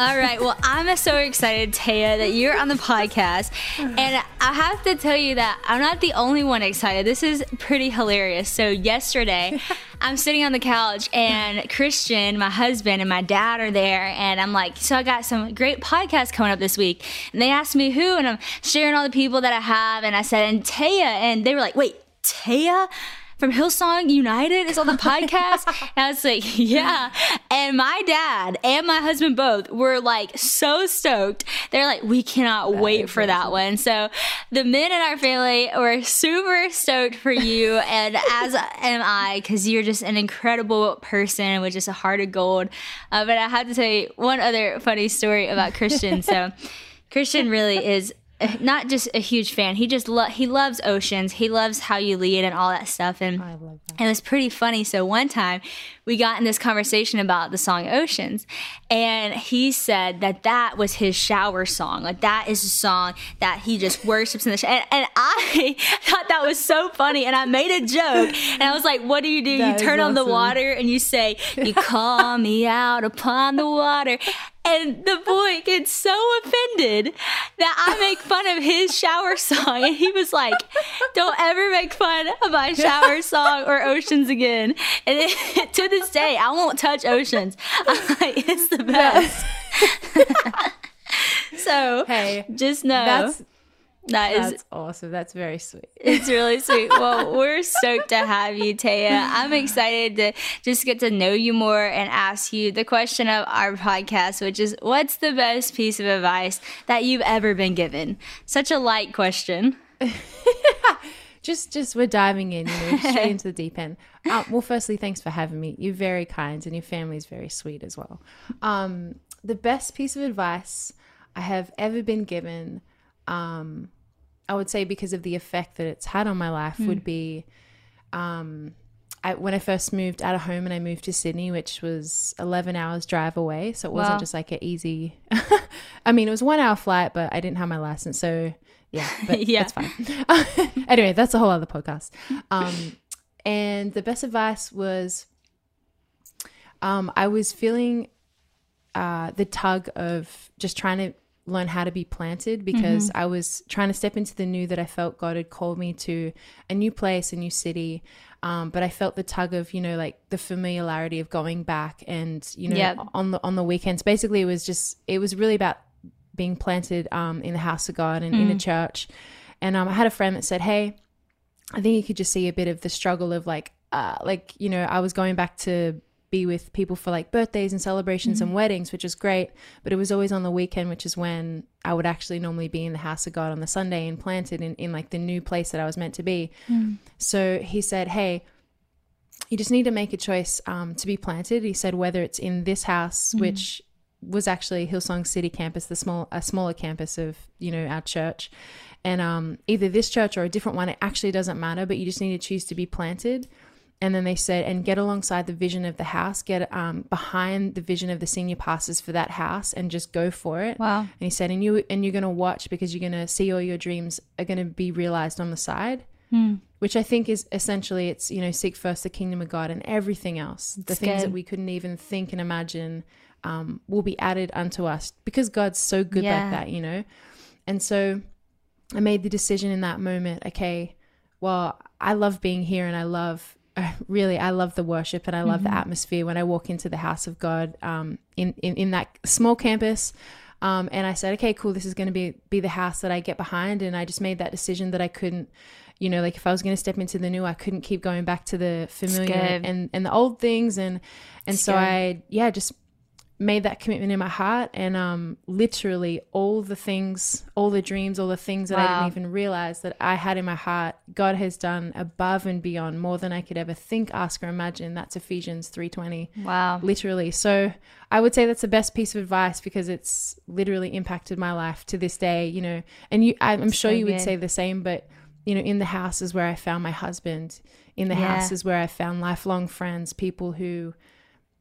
All right. Well, I'm so excited, Taya, that you're on the podcast. And I have to tell you that I'm not the only one excited. This is pretty hilarious. So, yesterday, I'm sitting on the couch, and Christian, my husband, and my dad are there. And I'm like, So, I got some great podcasts coming up this week. And they asked me who, and I'm sharing all the people that I have. And I said, And Taya. And they were like, Wait, Taya? From Hillsong United is on the podcast. and I was like, yeah. And my dad and my husband both were like so stoked. They're like, we cannot that wait for that one. So the men in our family were super stoked for you. and as am I, because you're just an incredible person with just a heart of gold. Uh, but I have to tell you one other funny story about Christian. So Christian really is not just a huge fan. He just lo- he loves oceans. He loves how you lead and all that stuff. And it was pretty funny. So one time we got in this conversation about the song Oceans, and he said that that was his shower song. Like that is a song that he just worships in the shower. And, and I thought that was so funny, and I made a joke, and I was like, "What do you do? That you turn on the water and you say, "You call me out upon the water." And the boy gets so offended that I make fun of his shower song. And he was like, Don't ever make fun of my shower song or oceans again. And it, to this day, I won't touch oceans. I'm like, It's the best. so, hey, just know that's that is That's awesome. That's very sweet. It's really sweet. Well, we're stoked to have you, Taya. I'm excited to just get to know you more and ask you the question of our podcast, which is what's the best piece of advice that you've ever been given? Such a light question. just just we're diving in, you know, straight into the deep end. Um, well, firstly, thanks for having me. You're very kind and your family is very sweet as well. Um, the best piece of advice I have ever been given um, I would say because of the effect that it's had on my life mm. would be um, I, when I first moved out of home and I moved to Sydney, which was 11 hours drive away. So it wasn't wow. just like an easy, I mean, it was one hour flight, but I didn't have my license. So yeah, but yeah. that's fine. anyway, that's a whole other podcast. Um, and the best advice was um, I was feeling uh, the tug of just trying to learn how to be planted because mm-hmm. I was trying to step into the new that I felt God had called me to a new place, a new city. Um, but I felt the tug of, you know, like the familiarity of going back and, you know, yep. on the on the weekends. Basically it was just it was really about being planted um, in the house of God and mm. in a church. And um, I had a friend that said, Hey, I think you could just see a bit of the struggle of like uh, like, you know, I was going back to be with people for like birthdays and celebrations mm-hmm. and weddings, which is great. But it was always on the weekend, which is when I would actually normally be in the house of God on the Sunday and planted in, in like the new place that I was meant to be. Mm. So he said, Hey, you just need to make a choice um, to be planted. He said, whether it's in this house, mm. which was actually Hillsong City campus, the small, a smaller campus of, you know, our church. And um, either this church or a different one, it actually doesn't matter, but you just need to choose to be planted and then they said and get alongside the vision of the house get um, behind the vision of the senior pastors for that house and just go for it. Wow. And he said and you and you're going to watch because you're going to see all your dreams are going to be realized on the side. Hmm. which i think is essentially it's you know seek first the kingdom of god and everything else. The things that we couldn't even think and imagine um, will be added unto us because god's so good yeah. like that you know? And so i made the decision in that moment okay well i love being here and i love really I love the worship and I love mm-hmm. the atmosphere when I walk into the house of God um, in, in in that small campus. Um, and I said, okay, cool, this is going to be be the house that I get behind. And I just made that decision that I couldn't, you know, like if I was going to step into the new, I couldn't keep going back to the familiar and and the old things and and so good. I yeah, just made that commitment in my heart and um literally all the things all the dreams all the things that i didn't even realize that i had in my heart god has done above and beyond more than i could ever think ask or imagine. That's ephesians 3.20 Wow. literally. So i would say that's the best piece of advice because it's literally impacted my life to this day you know. And you i'm sure So you would say the same but you know in the house is where i found my husband. In the Yeah. house is where i found lifelong friends people who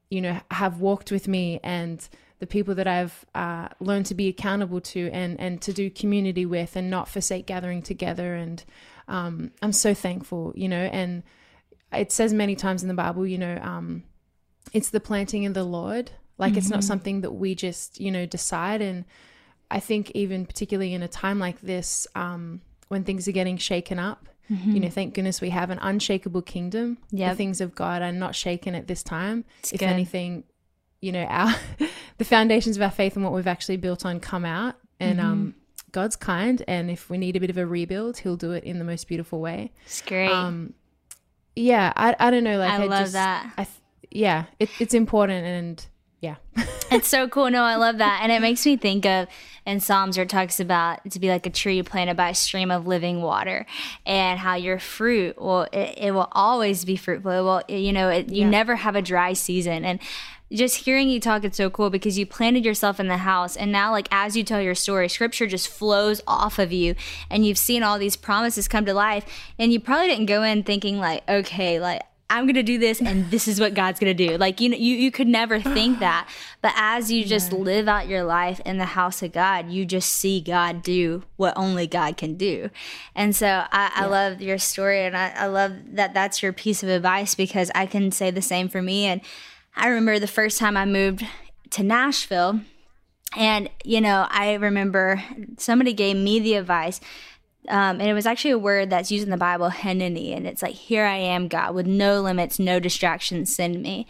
you know have walked with me and the people that I've uh, learned to be accountable to and and to do community with and not forsake gathering together. And um, I'm so thankful you know and it says many times in the Bible you know um, it's the planting in the Lord. Like it's not something that we just you know decide. And I think even particularly in a time like this um, when things are getting shaken up you know thank goodness we have an unshakable kingdom Yeah, the things of God are not shaken at this time if good. anything you know our the foundations of our faith and what we've actually built on come out and um god's kind and if we need a bit of a rebuild he'll do it in the most beautiful way It's great. um yeah i, I don't know like I i, love just, that. I th- yeah it, it's important and yeah It's so cool. No, I love that. And it makes me think of in Psalms where it talks about to be like a tree planted by a stream of living water and how your fruit will, it, it will always be fruitful. It will, you know, it, you Yeah. never have a dry season. And just hearing you talk, it's so cool because you planted yourself in the house. And now, like, as you tell your story, scripture just flows off of you. And you've seen all these promises come to life. And you probably didn't go in thinking, like, okay, like, I'm gonna do this, and this is what God's gonna do. Like you, know, you, you could never think that, but as you just live out your life in the house of God, you just see God do what only God can do. And so I, I love your story, and I, I love that that's your piece of advice because I can say the same for me. And I remember the first time I moved to Nashville, and you know, I remember somebody gave me the advice um, and it was actually a word that's used in the Bible, hineni, and it's like, "Here I am, God, with no limits, no distractions, send me."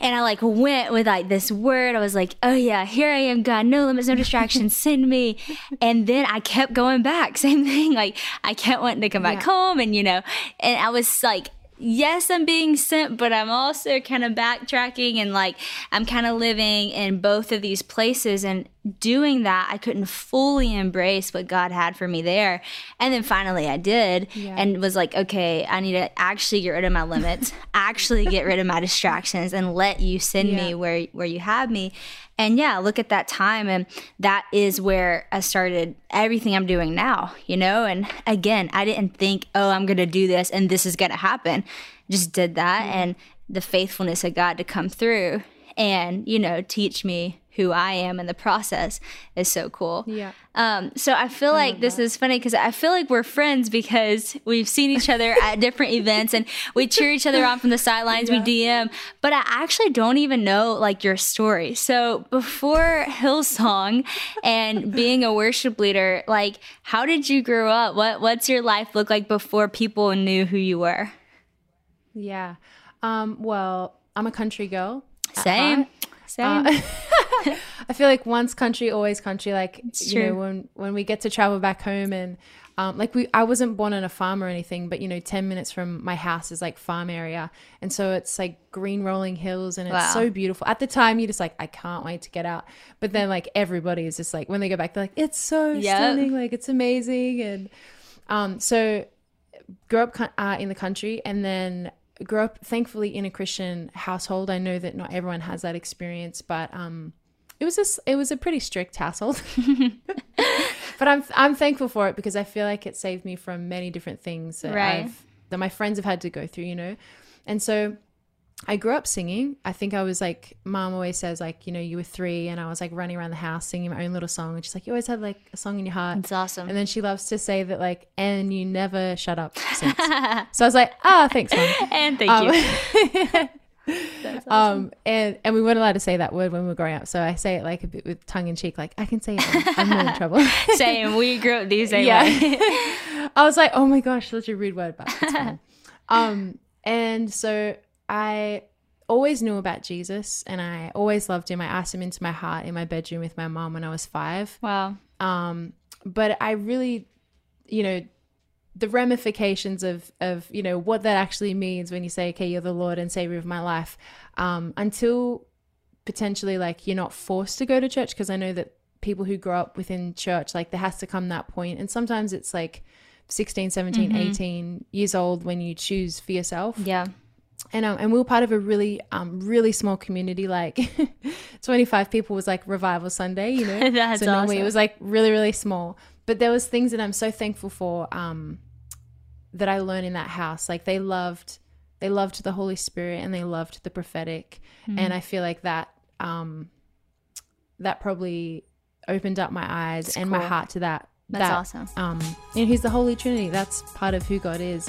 And I like went with like this word. I was like, "Oh yeah, here I am, God, no limits, no distractions, send me." And then I kept going back, same thing. Like I kept wanting to come back Yeah. home, and you know, and I was like. Yes, I'm being sent, but I'm also kind of backtracking and like I'm kind of living in both of these places. And doing that, I couldn't fully embrace what God had for me there. And then finally I did Yeah. and was like, okay, I need to actually get rid of my limits, actually get rid of my distractions and let you send me where where you have me. And yeah, look at that time and that is where I started everything I'm doing now, you know? And again, I didn't think, oh, I'm going to do this and this is going to happen. Just did that and the faithfulness of God to come through and, you know, teach me who I am in the process is so cool. Yeah. Um, so I feel like this is funny because I feel like we're friends because we've seen each other at different events and we cheer each other on from the sidelines. We DM, but I actually don't even know like your story. So before Hillsong and being a worship leader, like how did you grow up? What What's your life look like before people knew who you were? yeah um well i'm a country girl at Same. Same. Uh, I feel like once country, always country. Like you know, when when we get to travel back home and um, like we, I wasn't born on a farm or anything, but you know, ten minutes from my house is like farm area, and so it's like green rolling hills, and it's Wow. so beautiful. At the time, you're just like, I can't wait to get out. But then like everybody is just like, when they go back, they're like, it's so Yep. stunning, like it's amazing, and um, so grew up uh, in the country and then grew up thankfully in a christian household. I know that not everyone has that experience but um it was just it was a pretty strict household. But i'm i'm thankful for it because i feel like it saved me from many different things that Right. i've that my friends have had to go through you know? And so I grew up singing. I think I was like, mom always says, like, you know, you were three, and I was like running around the house singing my own little song. And she's like, you always had like a song in your heart. It's awesome. And then she loves to say that, like, and you never shut up since. so I was like, ah, thanks, mom. and thank you. Um, and and we weren't allowed to say that word when we were growing up. So I say it like a bit with tongue in cheek, like I can say it. I'm not in trouble. Same. We grew up the same Yeah. way. I was like, oh my gosh, such a rude word, but it's fine. um, and so I always knew about Jesus, and I always loved him. I asked him into my heart in my bedroom with my mom when I was five. wow. Um, but I really, you know, the ramifications of of you know what that actually means when you say okay you're the lord and savior of my life um, until potentially like you're not forced to go to church because i know that people who grow up within church like there has to come that point and sometimes it's like 16 17 Mm-hmm. 18 years old when you choose for yourself Yeah. And um, and we were part of a really um really small community like 25 people was like revival sunday you know? That's so normally it was like really really small. But there was things that i'm so thankful for um that i learned in that house. Like they loved they loved the holy spirit and they loved the prophetic. Mm-hmm. and i feel like that um that probably opened up my eyes and my heart to that That's that, awesome. um and he's the holy trinity. That's part of who god is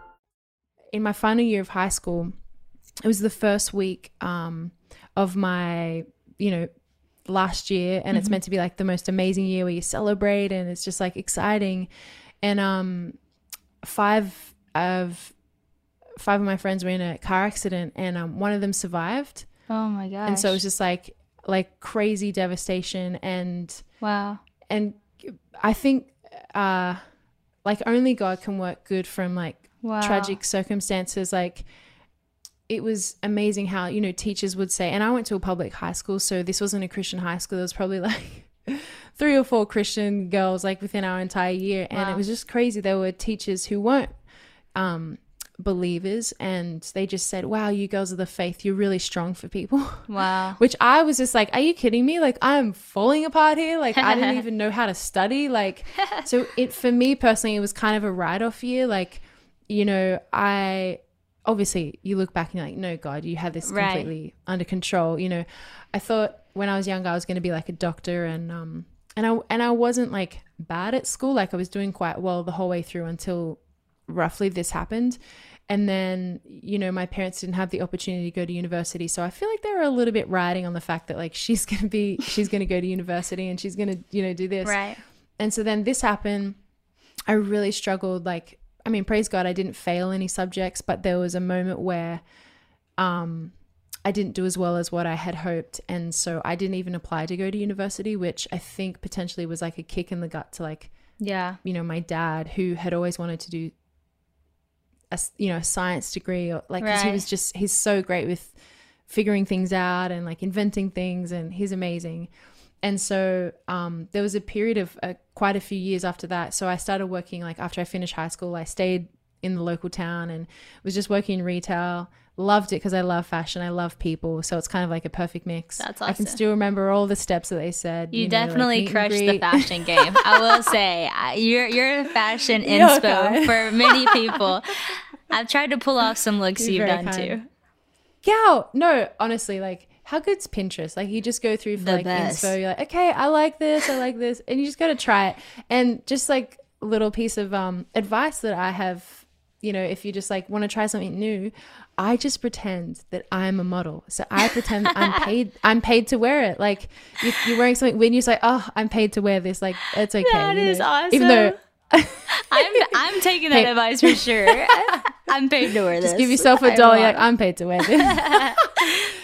in my final year of high school, it was the first week um, of my, you know, last year, and it's meant to be like the most amazing year where you celebrate and it's just like exciting. And um, five of five of my friends were in a car accident, and um, one of them survived, Oh my gosh. and so it was just like like crazy devastation and wow. and I think uh like only God can work good from like Wow. tragic circumstances like it was amazing how you know teachers would say and I went to a public high school so this wasn't a Christian high school there was probably like three or four Christian girls like within our entire year and it was just crazy there were teachers who weren't um believers and they just said wow you girls of the faith you're really strong for people Wow. which I was just like, are you kidding me? Like I'm falling apart here. Like I didn't even know how to study. Like so it for me personally, it was kind of a write off year. Like, you know, I obviously you look back and you're like, no, God, you had this Right. completely under control. You know, I thought when I was younger I was gonna be like a doctor and um and I and I wasn't like bad at school. Like I was doing quite well the whole way through until roughly this happened. And then, you know, my parents didn't have the opportunity to go to university. So I feel like they were a little bit riding on the fact that like she's going to be, she's going to go to university and she's going to, you know, do this. Right. And so then this happened. I really struggled. Like, I mean, praise God, I didn't fail any subjects, but there was a moment where um, I didn't do as well as what I had hoped. And so I didn't even apply to go to university, which I think potentially was like a kick in the gut to like, Yeah. you know, my dad who had always wanted to do a you know a science degree or like 'cause he Right. was just he's so great with figuring things out and like inventing things and he's amazing and so um, there was a period of uh, quite a few years after that so i started working like after i finished high school i stayed in the local town and was just working in retail loved it because i love fashion i love people so it's kind of like a perfect mix That's awesome. i can still remember all the steps that they said You, know, definitely and crushed the fashion game. I will say you're you're a fashion inspo kind. for many people. I've tried to pull off some looks You're you've done kind. too. Yeah, no, honestly, like how good's Pinterest? Like you just go through for The like best. inspo, you're like, okay, I like this, I like this, and you just gotta try it. And just like little piece of um advice that I have, you know, if you just like want to try something new, I just pretend that I'm a model. So I pretend I'm paid. I'm paid to wear it. Like if you're wearing something when you're like, oh, I'm paid to wear this. Like it's okay. That you is know? Even though I'm I'm taking that Hey. advice for sure. I'm paid to wear this. just give yourself a dollar, you're like I'm paid to wear this.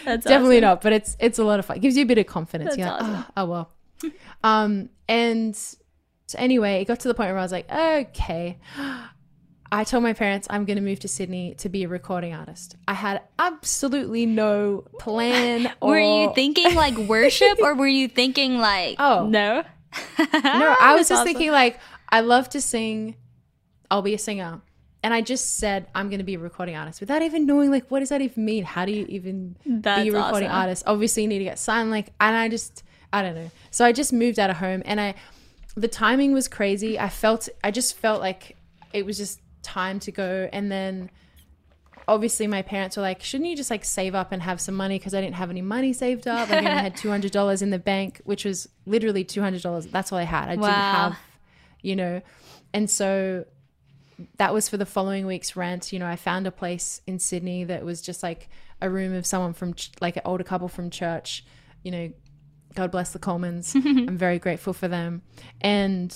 That's definitely awesome. not but it's it's a lot of fun it gives you a bit of confidence That's you're like, awesome. oh, oh well um and so anyway it got to the point where i was like okay i told my parents i'm going to move to sydney to be a recording artist i had absolutely no plan or Were you thinking like worship or were you thinking like Oh. no? no i was That's just awesome. thinking like I love to sing. I'll be a singer. And I just said I'm going to be a recording artist without even knowing like what does that even mean? How do you even That's be a recording awesome. artist? Obviously, you need to get signed. Like, and I just I don't know. So I just moved out of home, and I the timing was crazy. I felt I just felt like it was just time to go, and then obviously my parents were like, shouldn't you just like save up and have some money? Because I didn't have any money saved up. I only had two hundred dollars in the bank, which was literally two hundred dollars. That's all I had. I didn't have, you know, and so that was for the following week's rent. You know, I found a place in Sydney that was just like a room of someone from ch- like an older couple from church. You know, God bless the Colemans. I'm very grateful for them. And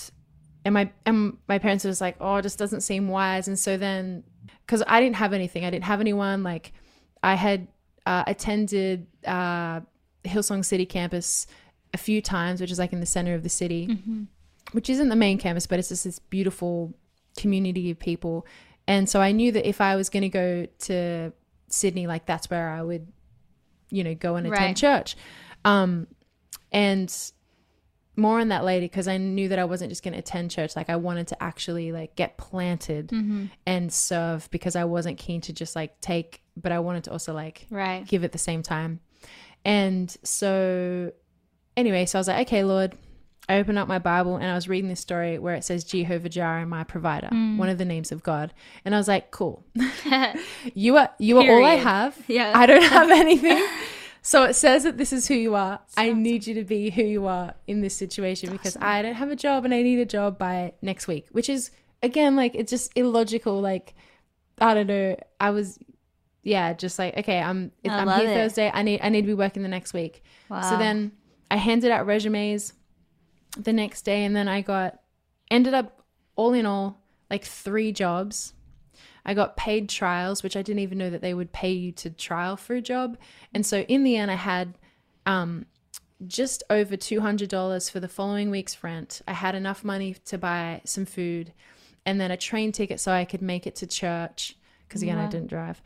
and my and my parents was like, oh, it just doesn't seem wise. And so then, because I didn't have anything, I didn't have anyone. Like, I had uh, attended uh, Hillsong City campus a few times, which is like in the center of the city, which isn't the main campus, but it's just this beautiful community of people. And so I knew that if I was going to go to Sydney, like that's where I would, you know, go and attend Right. church. Um, and more on that later because I knew that I wasn't just going to attend church. Like I wanted to actually like get planted and serve because I wasn't keen to just like take, but I wanted to also like Right. give at the same time. And so, anyway, so I was like, okay, Lord, I opened up my Bible and I was reading this story where it says Jehovah Jireh, my provider, mm. one of the names of God. And I was like, cool. you are you are all I have. Yeah. I don't have anything. So it says that this is who you are. I need you to be who you are in this situation because I don't have a job and I need a job by next week, which is again like it's just illogical. Like I don't know. I was yeah, just like okay, I'm I I'm here it. Thursday. I need I need to be working the next week. So then I handed out resumes the next day and then I got ended up all in all like three jobs. I got paid trials, which I didn't even know that they would pay you to trial for a job. And so in the end I had um just over $200 for the following week's rent. I had enough money to buy some food and then a train ticket so I could make it to church because again I didn't drive.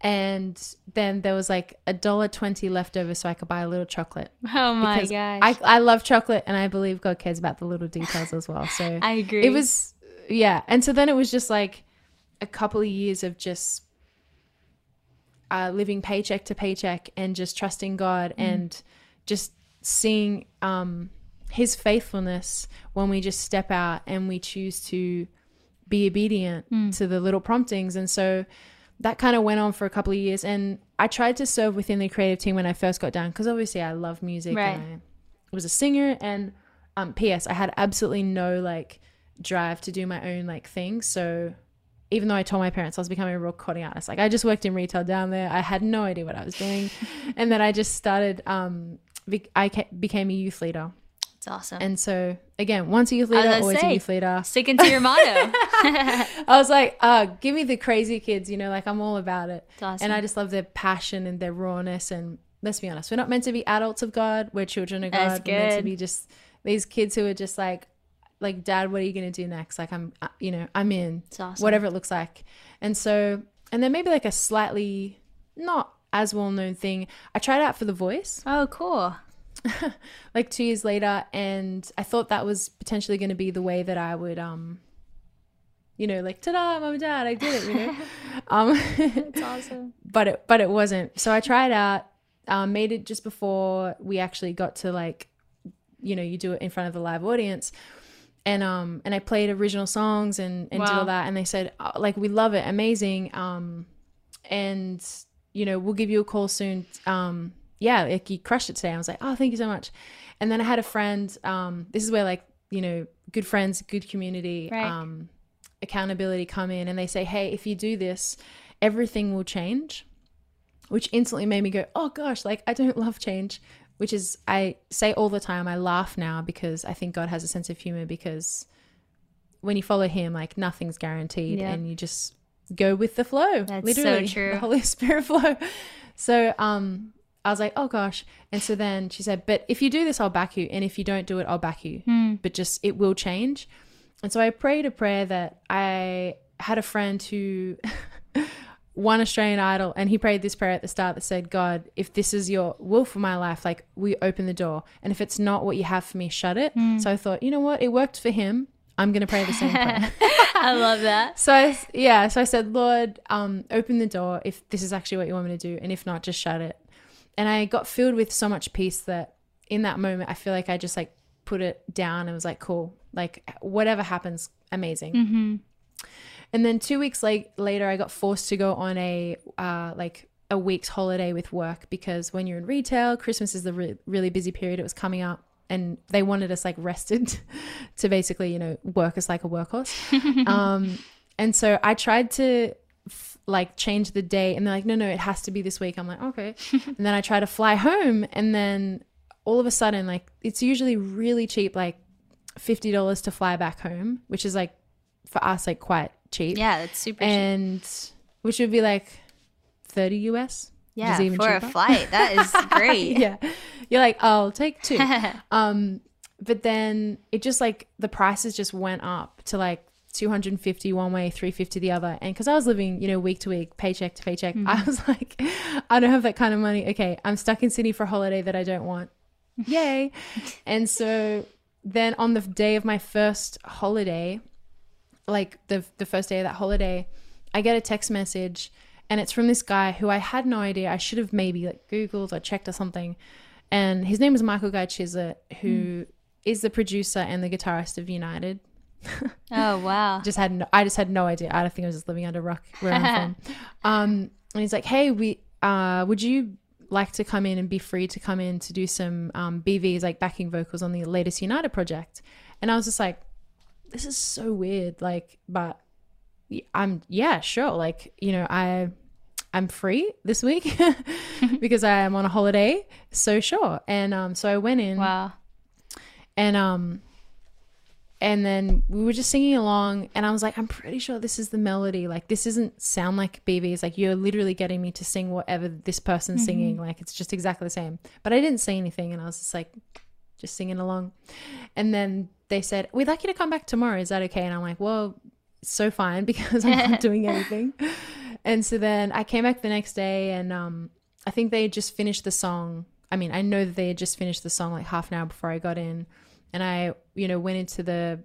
And then there was like a dollar twenty left over so I could buy a little chocolate. Oh my gosh. I, I love chocolate and I believe God cares about the little details as well. So I agree. It was yeah. And so then it was just like a couple of years of just uh, living paycheck to paycheck and just trusting God and just seeing um, His faithfulness when we just step out and we choose to be obedient to the little promptings. And so that kind of went on for a couple of years. And I tried to serve within the creative team when I first got down because obviously I love music Right. and I was a singer. And um, P.S. I had absolutely no like drive to do my own like thing. So even though I told my parents I was becoming a recording artist, like I just worked in retail down there. I had no idea what I was doing, and then I just started. Um, I ca- became a youth leader, it's awesome. and so again, once a youth leader, always say, a youth leader. Sticking to your motto. I was like, uh, give me the crazy kids, you know, like I'm all about it. awesome. And I just love their passion and their rawness. And let's be honest, we're not meant to be adults of God. We're children of God. We're meant to be just these kids who are just like, like, Dad, what are you gonna do next? Like, I'm, uh, you know, I'm in. It's awesome. Whatever it looks like. And so, and then maybe like a slightly not as well known thing. I tried out for The Voice oh, cool. like two years later and i thought that was potentially going to be the way that i would um you know like ta-da mom and dad i did it you know? Um It's awesome. but it but it wasn't. So i tried out um, made it just before we actually got to like you know you do it in front of the live audience. And um and i played original songs and and did all that and they said oh, like we love it. Amazing. Um and you know we'll give you a call soon um yeah like you crushed it today i was like oh thank you so much and then i had a friend um this is where like you know good friends good community Right. um accountability come in and they say hey if you do this everything will change which instantly made me go oh gosh like i don't love change which is i say all the time i laugh now because i think god has a sense of humor because when you follow him like nothing's guaranteed Yeah. and you just go with the flow That's so literally true. the holy spirit flow so um i was like oh gosh and so then she said but if you do this i'll back you and if you don't do it i'll back you Hmm. but just it will change and so i prayed a prayer that i had a friend who won Australian Idol, and he prayed this prayer at the start that said, God, if this is your will for my life, like we open the door. And if it's not what you have for me, shut it. So I thought, you know what? It worked for him. I'm going to pray the same prayer. I love that. So I, yeah, so I said, Lord, um, open the door if this is actually what you want me to do, and if not, just shut it. And I got filled with so much peace that in that moment, I feel like I just like put it down and was like, cool, like whatever happens, amazing. And then two weeks like later, I got forced to go on a uh, like a week's holiday with work because when you're in retail, Christmas is the re- really busy period. It was coming up, and they wanted us like rested to basically, you know, work us like a workhorse. um, and so I tried to like change the day, and they're like, no, no, it has to be this week. I'm like, okay. and then I try to fly home, and then all of a sudden, like it's usually really cheap, like fifty dollars to fly back home, which is like for us like quite cheap. Yeah, that's super cheap. and which would be like 30 US. Yeah, for a flight. That is great. yeah. You're like, I'll take two. um, but then it just like the prices just went up to like 250 one way, 350 the other. And because I was living, you know, week to week, paycheck to paycheck, mm-hmm. I was like, I don't have that kind of money. Okay, I'm stuck in Sydney for a holiday that I don't want. Yay. and so then on the day of my first holiday, like the the first day of that holiday, I get a text message and it's from this guy who I had no idea. I should have maybe like Googled or checked or something. And his name is Michael Guy Chislett, who mm. is the producer and the guitarist of United. Oh wow. Just had no, I just had no idea. I don't think I was just living under a rock where I'm from. Um, and he's like, "Hey, we uh, would you like to come in and be free to come in to do some um, BVs like backing vocals on the latest United project?" And I was just like, "This is so weird." Like, but I'm yeah, sure. Like, you know, I I'm free this week because I am on a holiday. So sure. And um, so I went in Wow. and um and then we were just singing along and i was like i'm pretty sure this is the melody. Like this doesn't sound like bb's like you're literally getting me to sing whatever this person's singing. Like it's just exactly the same. But i didn't say anything and i was just like just singing along. And then they said we'd like you to come back tomorrow. Is that okay? And i'm like well so fine because i'm not doing anything. And so then i came back the next day and um i think they had just finished the song. I mean i know that they had just finished the song like half an hour before i got in and I, you know, went into the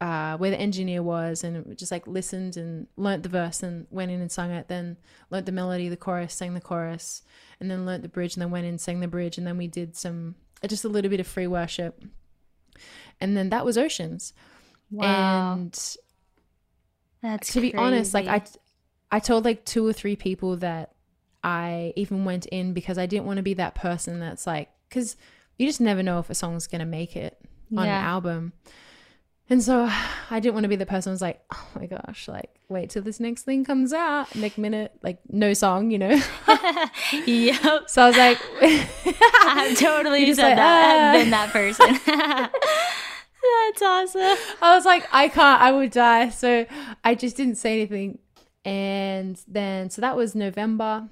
uh, where the engineer was and just like listened and learnt the verse and went in and sung it. Then learnt the melody, the chorus, sang the chorus, and then learnt the bridge and then went in and sang the bridge. And then we did some uh, just a little bit of free worship, and then that was Oceans. Wow. And That's to be honest, like I. I told like two or three people that I even went in because I didn't want to be that person that's like, because you just never know if a song's gonna make it on Yeah. an album. And so I didn't want to be the person who's like, oh my gosh, like wait till this next thing comes out, next minute, like no song, you know. Yep. so I was like, I've totally said like, that. "Ah." I've been that person. That's awesome. I was like, I can't, I would die. So I just didn't say anything. And then, so that was November,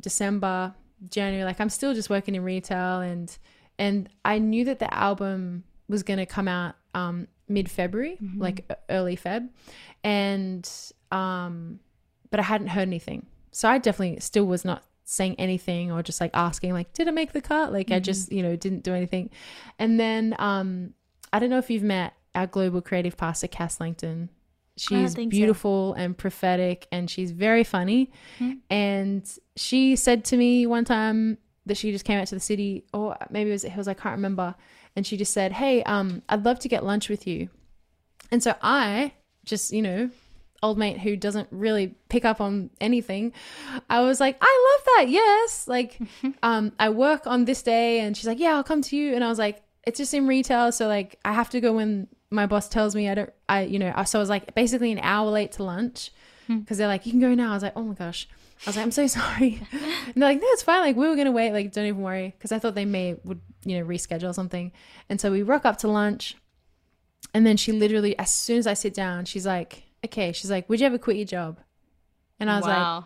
December, January. Like I'm still just working in retail and, and I knew that the album was going to come out um, mid February, like e- early Feb. And, um, but I hadn't heard anything. So I definitely still was not saying anything or just like asking, like, did I make the cut? Like I just, you know, didn't do anything. And then, um, I don't know if you've met our global creative pastor, Cass Langton. She's think so. beautiful and prophetic, and she's very funny. And she said to me one time that she just came out to the city, or maybe it was Hills, I can't remember. And she just said, Hey, um, I'd love to get lunch with you. And so I just, you know, old mate who doesn't really pick up on anything, I was like, I love that. Yes. Like, um, I work on this day. And she's like, Yeah, I'll come to you. And I was like, It's just in retail. So, like, I have to go when my boss tells me I don't, I, you know, so I was like basically an hour late to lunch because they're like, You can go now. I was like, Oh my gosh. I was like, I'm so sorry. And they're like, no, it's fine. Like, we were going to wait. Like, don't even worry. Because I thought they may would, you know, reschedule something. And so we rock up to lunch. And then she literally, as soon as I sit down, she's like, okay. She's like, would you ever quit your job? And I was like.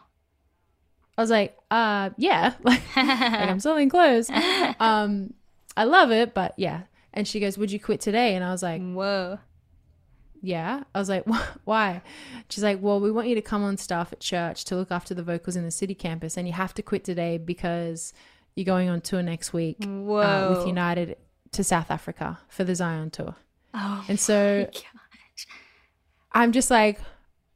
I was like, uh, yeah. Like, like I'm selling clothes. Um, I love it, but yeah. And she goes, would you quit today? And I was like, Whoa. Yeah. I was like, why? She's like, well, we want you to come on staff at church to look after the vocals in the city campus, and you have to quit today because you're going on tour next week uh, with United to South Africa for the Zion tour. Oh, and so I'm just like,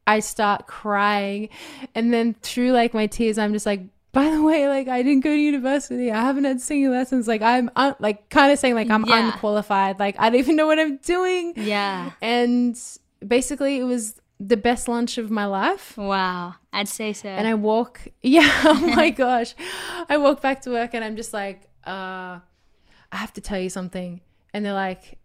I start crying, and then through like my tears, I'm just like, by the way, like I didn't go to university. I haven't had singing lessons. Like I'm un- like kind of saying like I'm Yeah. unqualified. Like I don't even know what I'm doing. Yeah. And basically, it was the best lunch of my life. Wow. I'd say so. And I walk, yeah, oh my gosh. I walk back to work and I'm just like, uh, I have to tell you something. And they're like,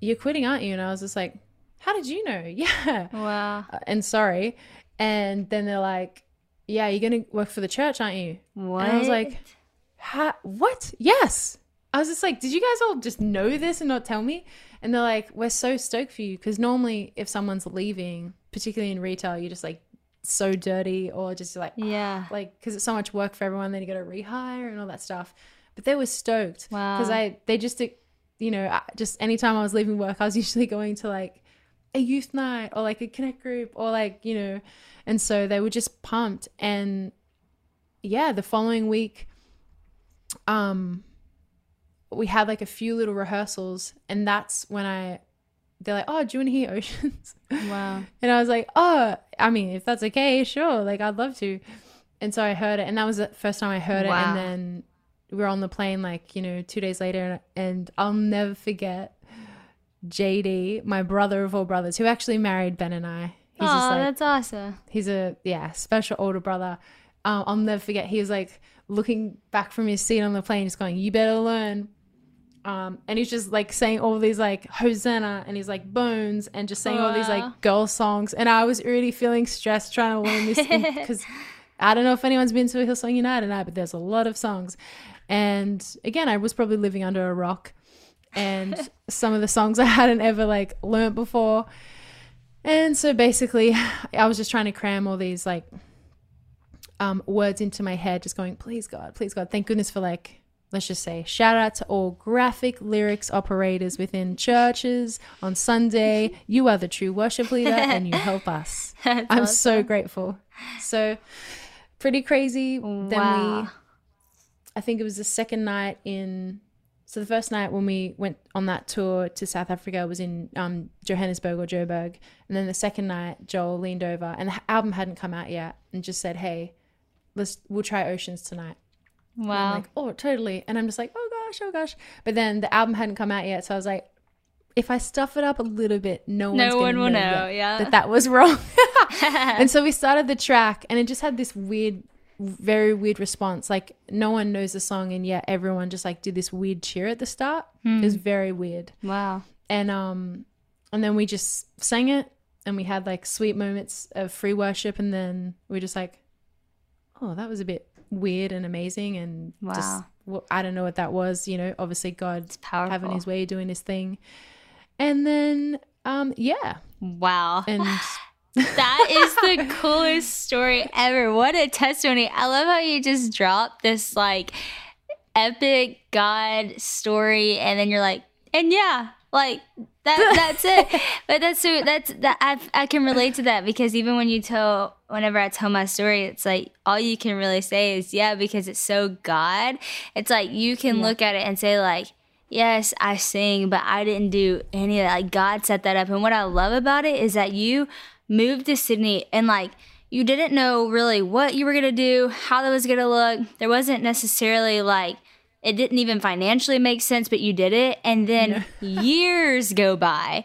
You're quitting, aren't you? And I was just like, How did you know? Yeah. wow. Uh, And sorry. And then they're like, Yeah, you're going to work for the church, aren't you? What? And I was like, ha- What? Yes. I was just like, Did you guys all just know this and not tell me? And they're like, We're so stoked for you. Because normally, if someone's leaving, particularly in retail, you're just like, so dirty or just like Yeah. like because it's so much work for everyone then you got to rehire and all that stuff but they were stoked Wow. because i they just you know just anytime i was leaving work i was usually going to like a youth night or like a connect group or like you know and so they were just pumped and yeah the following week um we had like a few little rehearsals and that's when i they're like oh do you want to hear oceans Wow. and I was like, oh, I mean, if that's okay, sure. Like, I'd love to. And so I heard it. And that was the first time I heard it. And then we were on the plane, like, you know, two days later. And I'll never forget JD, my brother of all brothers, who actually married Ben and I. He's oh, like, that's awesome. he's a, yeah, special older brother. Um, I'll never forget. He was like looking back from his seat on the plane, just going, you better learn. Um, and he's just like saying all these like Hosanna and he's like bones and just saying all these like girl songs. And I was really feeling stressed trying to learn this because I don't know if anyone's been to a Hillsong United night, but there's a lot of songs. And again, I was probably living under a rock. And some of the songs I hadn't ever like learnt before. And so basically, I was just trying to cram all these like um, words into my head, just going, please God, please God. Thank goodness for like, let's just say, shout out to all graphic lyrics operators within churches on Sunday. You are the true worship leader and you help us. I'm so grateful. So pretty crazy. Then we, I think it was the second night in. So the first night when we went on that tour to South Africa was in um, Johannesburg or Joburg, and then the second night Joel leaned over and the album hadn't come out yet and just said, "Hey, let's we'll try Oceans tonight." Wow. like, "Oh, totally," and I'm just like, "Oh gosh, oh gosh," but then the album hadn't come out yet, so I was like, "If I stuff it up a little bit, no, No one's one will know, that- yeah. that that was wrong." and so we started the track, and it just had this weird very weird response. Like no one knows the song, and yet everyone just like did this weird cheer at the start. It was very weird. wow. And um, and then we just sang it, and we had like sweet moments of free worship, and then we just like, oh, that was a bit weird and amazing, and just Wow. well, I don't know what that was. You know, obviously God's powerful. having His way, doing His thing, and then um, yeah, Wow. and. That is the coolest story ever. What a testimony. I love how you just dropped this like epic God story and then you're like, and yeah, like that that's it. But that's so that's that I I can relate to that because even when you tell whenever I tell my story, it's like all you can really say is yeah, because it's so God. It's like you can look at it and say like Yes, I sing, but I didn't do any of that. Like God set that up. And what I love about it is that you moved to Sydney and like you didn't know really what you were gonna do, how that was gonna look. There wasn't necessarily like it didn't even financially make sense, but you did it. And then years go by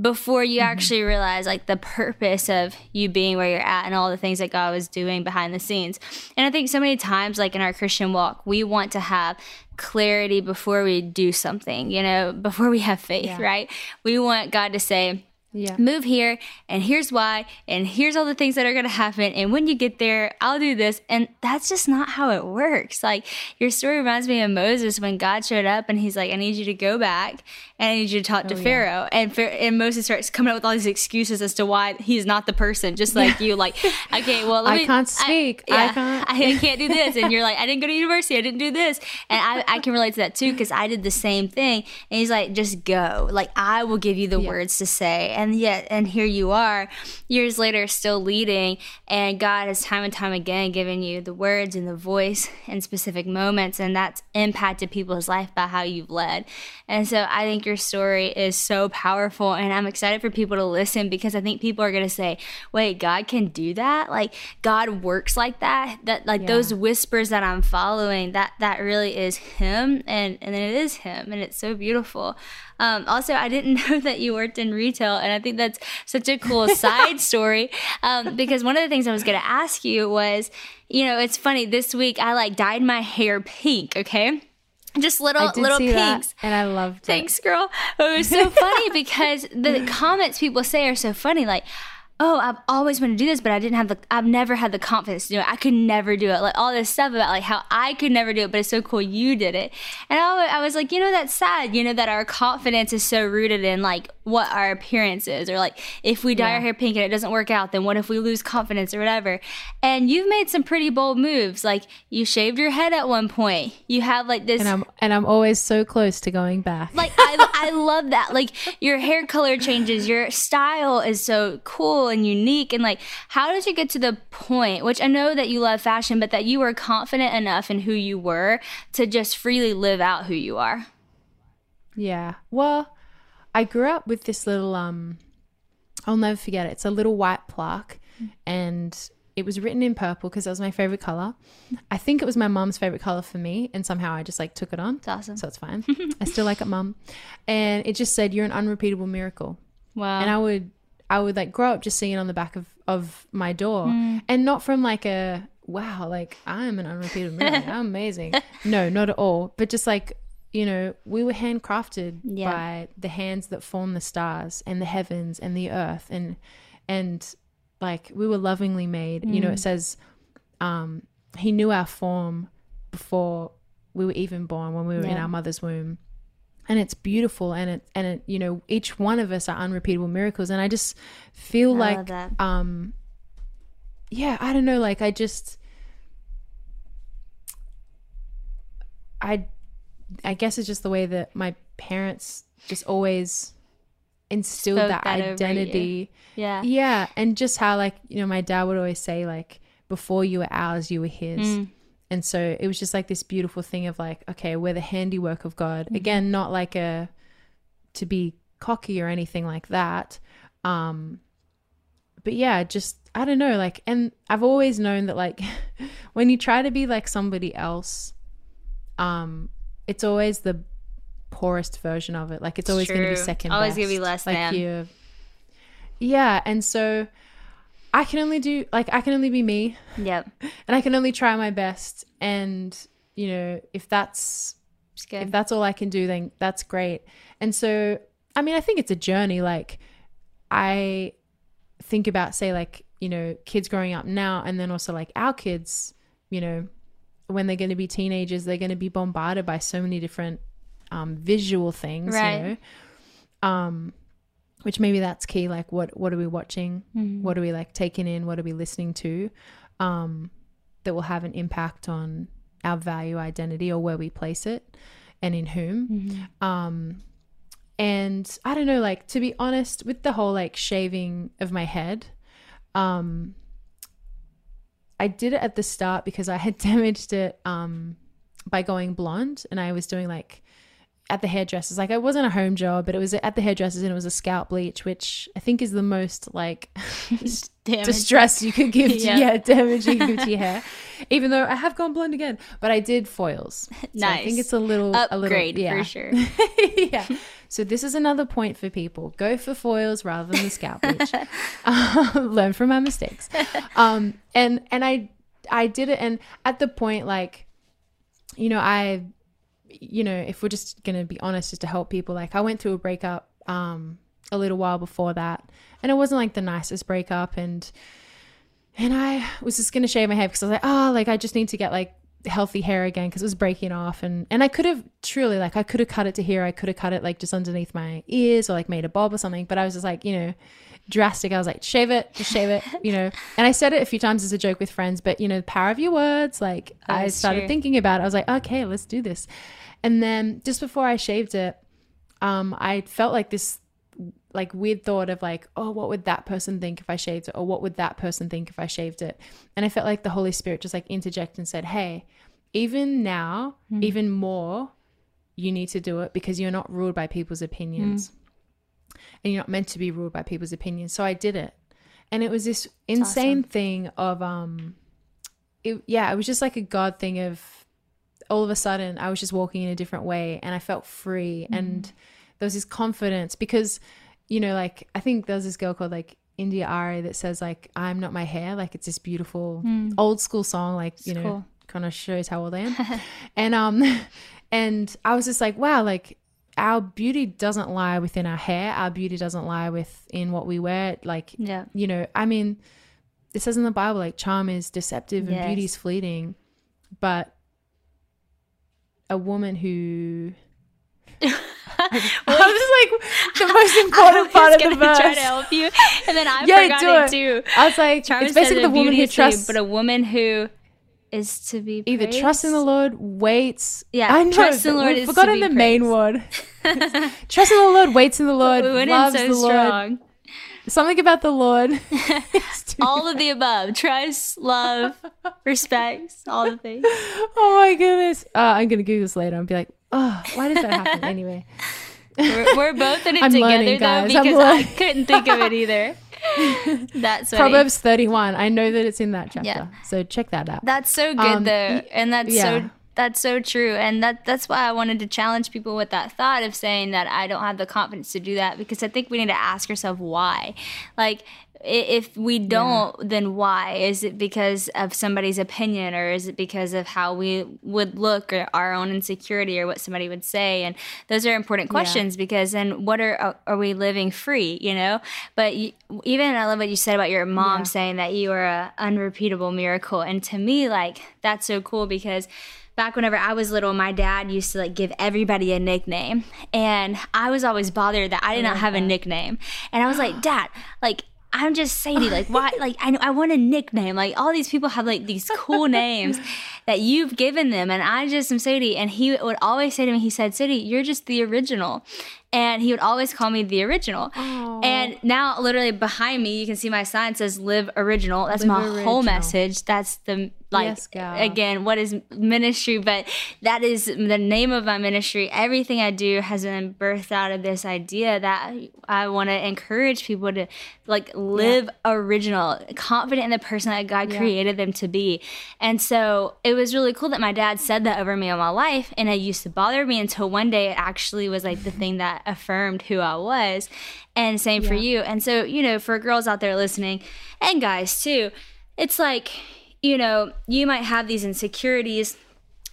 before you mm-hmm. actually realize like the purpose of you being where you're at and all the things that God was doing behind the scenes. And I think so many times, like in our Christian walk, we want to have clarity before we do something, you know, before we have faith, right? We want God to say, Yeah. move here and here's why and here's all the things that are going to happen and when you get there i'll do this and that's just not how it works like your story reminds me of moses when god showed up and he's like i need you to go back and i need you to talk to oh, pharaoh. And, and moses starts coming up with all these excuses as to why he's not the person just like you like okay well I me, can't speak. I yeah, can't- I, can't do this. And you're like i didn't go to university. I didn't do this. And i, I can relate to that too because i did the same thing. And he's like just go. Like i will give you the words to say. And yet and here you are years later still leading. And god has time and time again given you the words and the voice in specific moments. And that's impacted people's life by how you've led. And so i think your story is so powerful and i'm excited for people to listen because i think people are going to say wait god can do that like god works like that that like Yeah. those whispers that i'm following that that really is him and and it is him and it's so beautiful um, also, I didn't know that you worked in retail, and I think that's such a cool side story. Um, because one of the things I was going to ask you was, you know, it's funny. This week I like dyed my hair pink. Okay, just little little pinks. and I loved it. Thanks, girl. Oh, it was so funny because the comments people say are so funny. Like, oh, I've always wanted to do this, but I didn't have the, I've never had the confidence to do it. I could never do it. Like all this stuff about like how I could never do it, but it's so cool you did it. And I, I was like, you know, that's sad. You know that our confidence is so rooted in like what our appearance is, or like if we dye our hair pink and it doesn't work out, then what if we lose confidence or whatever? And you've made some pretty bold moves. Like you shaved your head at one point. You have like this and I'm and I'm always so close to going back. like I, I love that like your hair color changes your style is so cool and unique and like how did you get to the point which i know that you love fashion but that you were confident enough in who you were to just freely live out who you are Yeah. Well, I grew up with this little um I'll never forget it. It's a little white plaque and it was written in purple because that was my favorite color. I think it was my mom's favorite color for me and somehow I just like took it on. it's awesome So it's fine. I still like it, mum. And it just said you're an unrepeatable miracle. wow and I would I would like grow up just seeing it on the back of of my door, Hmm. and not from like a wow, like I'm an unrepeatable I'm amazing. No, not at all. But just like you know, we were handcrafted Yeah. by the hands that form the stars and the heavens and the earth, and and like we were lovingly made. You know, it says, um, He knew our form before we were even born when we were in our mother's womb and it's beautiful and it and it you know each one of us are unrepeatable miracles and i just feel I like um yeah i don't know like i just i i guess it's just the way that my parents just always instilled Spoke that, that identity. yeah. Yeah and just how like you know my dad would always say like before you were ours you were his. Mm. And so it was just like this beautiful thing of like okay we're the handiwork of god Mm-hmm. again not like a to be cocky or anything like that um but yeah just i don't know like and i've always known that like when you try to be like somebody else um it's always the poorest version of it like it's always going to be second Always gonna be best. less like than. you yeah and so i can only do like i can only be me yep and I can only try my best. And you know, if that's if that's all I can do, then that's great. And so, I mean, I think it's a journey. Like, I think about, say, like you know, kids growing up now, and then also like our kids. You know, when they're going to be teenagers, they're going to be bombarded by so many different um, visual things. Right. You know, um, which maybe that's key. Like, what what are we watching? What are we like taking in? What are we listening to? Um, that will have an impact on our value identity or where we place it and in whom. Um, and I don't know, like to be honest, with the whole like shaving of my head, um, I did it at the start because I had damaged it um, by going blonde, and I was doing like at the hairdressers. Like it wasn't a home job, but it was at the hairdressers, and it was a scalp bleach, which I think is the most like distress you could give to Yeah. yeah, damage you give to your hair. Even though I have gone blonde again, but I did foils. So I think it's a little a little upgrade yeah. for sure yeah. So this is another point for people: go for foils rather than the scalp bleach. Um, learn from our mistakes. Um, and and I I did it, and at the point like, you know, I, you know, if we're just gonna be honest, just to help people, like I went through a breakup um a little while before that, and it wasn't like the nicest breakup, and and I was just gonna shave my head because I was like, oh, like I just need to get like healthy hair again because it was breaking off, and and I could have truly like I could have cut it to here, I could have cut it like just underneath my ears or like made a bob or something, but I was just like, you know, drastic. I was like, shave it, just shave it, you know. And I said it a few times as a joke with friends, but you know, the power of your words. Like I started true. thinking about it. I was like, okay, let's do this. And then just before I shaved it, um, I felt like this like weird thought of like, oh, what would that person think if I shaved it? Or what would that person think if I shaved it? And I felt like the Holy Spirit just like interjected and said, hey, even now, Hmm. even more, you need to do it because you're not ruled by people's opinions. Hmm. And you're not meant to be ruled by people's opinions. So I did it. And it was this insane thing of um it, yeah, it was just like a God thing of all of a sudden I was just walking in a different way and I felt free and there was this confidence because you know like I think there's this girl called like India Arie that says like I'm not my hair like it's this beautiful old school song like you know cool. kind of shows how old I am and um and I was just like wow like our beauty doesn't lie within our hair our beauty doesn't lie within what we wear like Yeah. you know I mean it says in the Bible like charm is deceptive and Yes. beauty is fleeting but a woman who I was like the most important part of the verse. try to help you, and then I Yeah, forgot do it, it. too. I was like, Charm it's basically the woman who trusts, but a woman who is to be either praised. trusts in the Lord, waits. Yeah, I know. trust in the Lord we've is forgotten be the main word. trust in the Lord, waits in the Lord, We loves so the Lord. strong. Something about the Lord. All of the above: trust, love, respect, all the things. oh my goodness. Uh, I'm gonna Google this later and be like, oh, why does that happen? anyway. We're, we're both in it I'm together learning, though. Because I couldn't think of it either. That's funny. Proverbs 31. I know that it's in that chapter. Yeah. So check that out. That's so good Um, though, and that's yeah. so that's so true, and that that's why I wanted to challenge people with that thought of saying that I don't have the confidence to do that because I think we need to ask ourselves why, like. If we don't, then why? Is it because of somebody's opinion, or is it because of how we would look, or our own insecurity, or what somebody would say? And those are important questions because then what are uh, are we living free? You know. But you, even I love what you said about your mom saying that you are a unrepeatable miracle, and to me, like that's so cool because back whenever I was little, my dad used to like give everybody a nickname, and I was always bothered that I did not have a nickname, and I was like, Dad, like. I'm just Sadie. Like, why? Like, I, know I want a nickname. Like, all these people have like these cool names that you've given them, and I just am Sadie. And he would always say to me, he said, Sadie, you're just the original. And he would always call me the original. And now, literally behind me, you can see my sign says "Live Original." That's Live my whole message. That's the like Yes, again what is ministry? But that is the name of my ministry. Everything i do has been birthed out of this idea that i want to encourage people to like live original confident in the person that god created them to be. And so it was really cool that my dad said that over me all my life and it used to bother me until one day it actually was like the thing that affirmed who i was and same for you and so you know for girls out there listening and guys too it's like you know, you might have these insecurities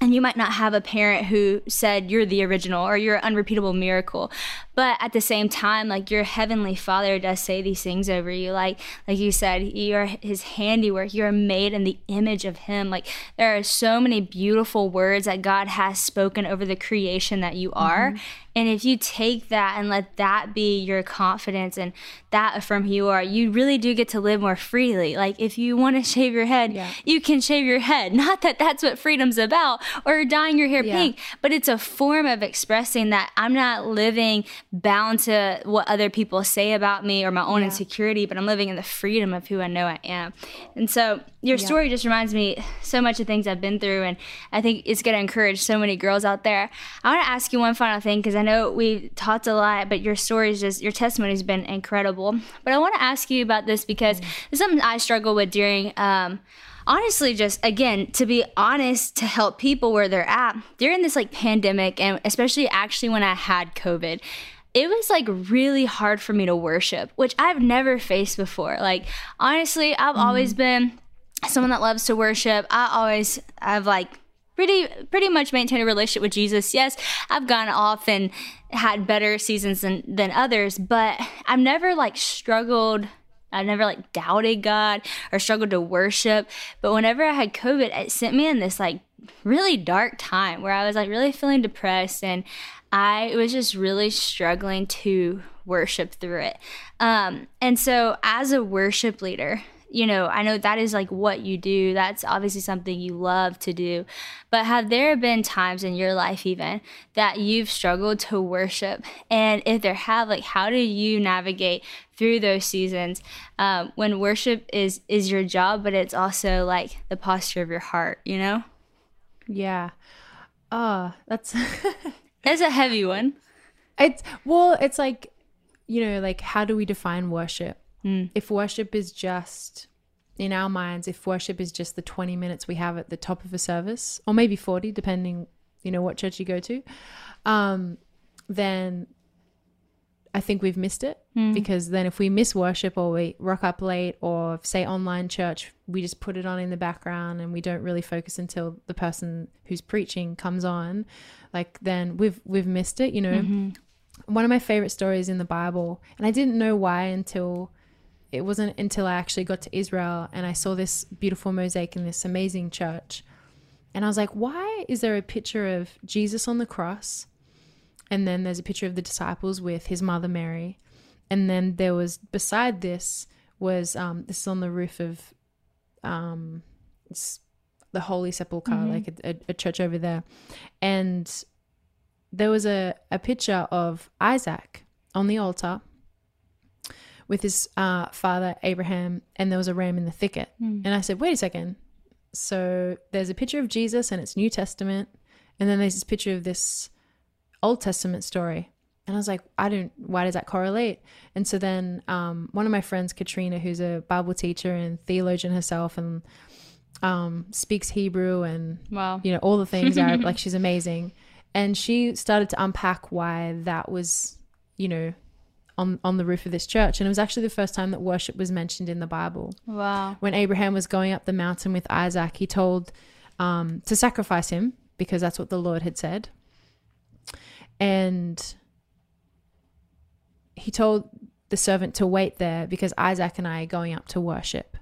and you might not have a parent who said you're the original or you're an unrepeatable miracle. But at the same time, like your heavenly father does say these things over you. Like like you said, you're his handiwork. You're made in the image of him. Like there are so many beautiful words that God has spoken over the creation that you are. Mm-hmm. And if you take that and let that be your confidence and that affirm who you are, you really do get to live more freely. Like if you want to shave your head, you can shave your head. Not that that's what freedom's about or dyeing your hair Yeah. pink, but it's a form of expressing that I'm not living bound to what other people say about me or my own insecurity, but I'm living in the freedom of who I know I am. And so your story just reminds me so much of things I've been through, and I think it's going to encourage so many girls out there. I want to ask you one final thing because I know we talked a lot, but your story is just your testimony has been incredible. But I want to ask you about this because it's something I struggle with during. Um, honestly just again to be honest to help people where they're at during this like pandemic and especially actually when i had covid it was like really hard for me to worship which i've never faced before like honestly i've always been someone that loves to worship i always i've like pretty pretty much maintained a relationship with jesus yes i've gone off and had better seasons than than others but i've never like struggled I've never like doubted God or struggled to worship. But whenever I had COVID, it sent me in this like really dark time where I was like really feeling depressed and I was just really struggling to worship through it. Um, and so as a worship leader, you know, I know that is like what you do. That's obviously something you love to do. But have there been times in your life, even that you've struggled to worship? And if there have, like, how do you navigate through those seasons um, when worship is is your job, but it's also like the posture of your heart? You know? Yeah. Ah, that's It's a heavy one. it's well, it's like you know, like how do we define worship? Hmm. If worship is just in our minds, if worship is just the 20 minutes we have at the top of a service, or maybe 40, depending, you know, what church you go to, um, then I think we've missed it. Hmm. Because then if we miss worship or we rock up late or say online church, we just put it on in the background and we don't really focus until the person who's preaching comes on, like then we've we've missed it, you know. Mm-hmm. One of my favorite stories in the Bible, and I didn't know why until it wasn't until I actually got to Israel and I saw this beautiful mosaic in this amazing church. And I was like, why is there a picture of Jesus on the cross? And then there's a picture of the disciples with his mother Mary. And then there was beside this was um, this is on the roof of um, it's the Holy Sepulchre, like a, a, a church over there. And there was a, a picture of Isaac on the altar with his uh, father Abraham, and there was a ram in the thicket. And I said, wait a second. So there's a picture of Jesus, and it's New Testament, and then there's this picture of this Old Testament story. And I was like, I don't, why does that correlate? And so then um, one of my friends, Katrina, who's a Bible teacher and theologian herself and um, speaks Hebrew and, Wow. you know, all the things Arab, like she's amazing. And she started to unpack why that was, you know, on, on the roof of this church. And it was actually the first time that worship was mentioned in the Bible Wow. when Abraham was going up the mountain with Isaac, he told um, to sacrifice him because that's what the Lord had said. And he told the servant to wait there because Isaac and I are going up to worship.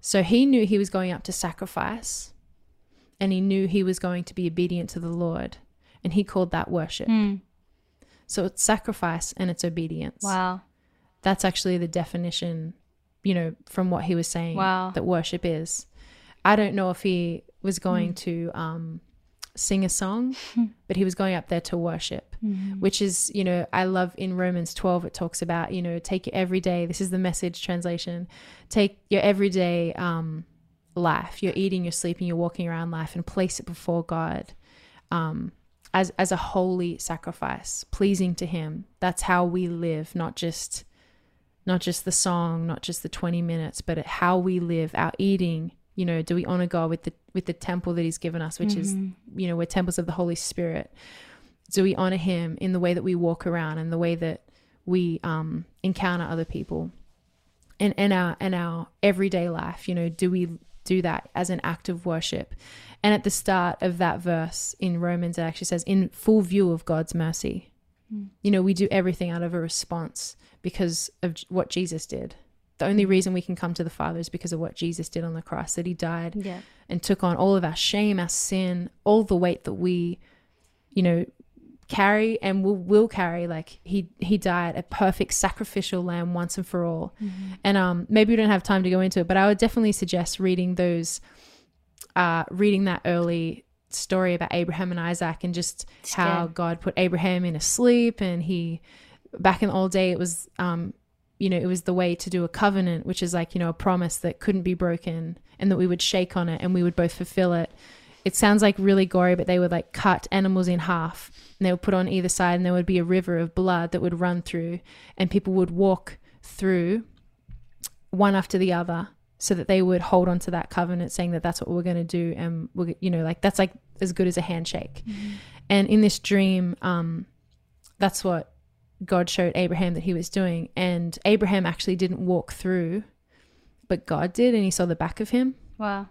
So he knew he was going up to sacrifice and he knew he was going to be obedient to the Lord. And he called that worship. So it's sacrifice and it's obedience Wow. that's actually the definition, you know, from what he was saying Wow. that worship is. I don't know if he was going to um, sing a song, but he was going up there to worship, which is, you know, I love in Romans 12, it talks about, you know, take your everyday, this is the message translation, take your everyday um, life, you're eating, you're sleeping, you're walking around life and place it before God um, as as a holy sacrifice, pleasing to Him. That's how we live, not just not just the song, not just the twenty minutes, but how we live, our eating. You know, do we honor God with the with the temple that He's given us, which is you know we're temples of the Holy Spirit. Do we honor Him in the way that we walk around and the way that we um, encounter other people? and and our and our everyday life you know do we do that as an act of worship and at the start of that verse in romans it actually says in full view of god's mercy. Hmm. You know we do everything out of a response because of what jesus did. The only hmm. reason we can come to the father is because of what jesus did on the cross that he died Yeah. and took on all of our shame our sin all the weight that we you know carry and will will carry. Like he he died a perfect sacrificial lamb once and for all. Mm-hmm. And um maybe we don't have time to go into it but i would definitely suggest reading those uh reading that early story about abraham and isaac and just how good. god put abraham in a sleep and he back in the old day it was um you know it was the way to do a covenant which is like you know a promise that couldn't be broken and that we would shake on it and we would both fulfill it it sounds like really gory, but they would like cut animals in half and they would put on either side, and there would be a river of blood that would run through, and people would walk through one after the other so that they would hold on to that covenant saying that that's what we're going to do and we're you know like that's like as good as a handshake and in this dream um that's what god showed abraham that he was doing and abraham actually didn't walk through but god did and he saw the back of him Wow.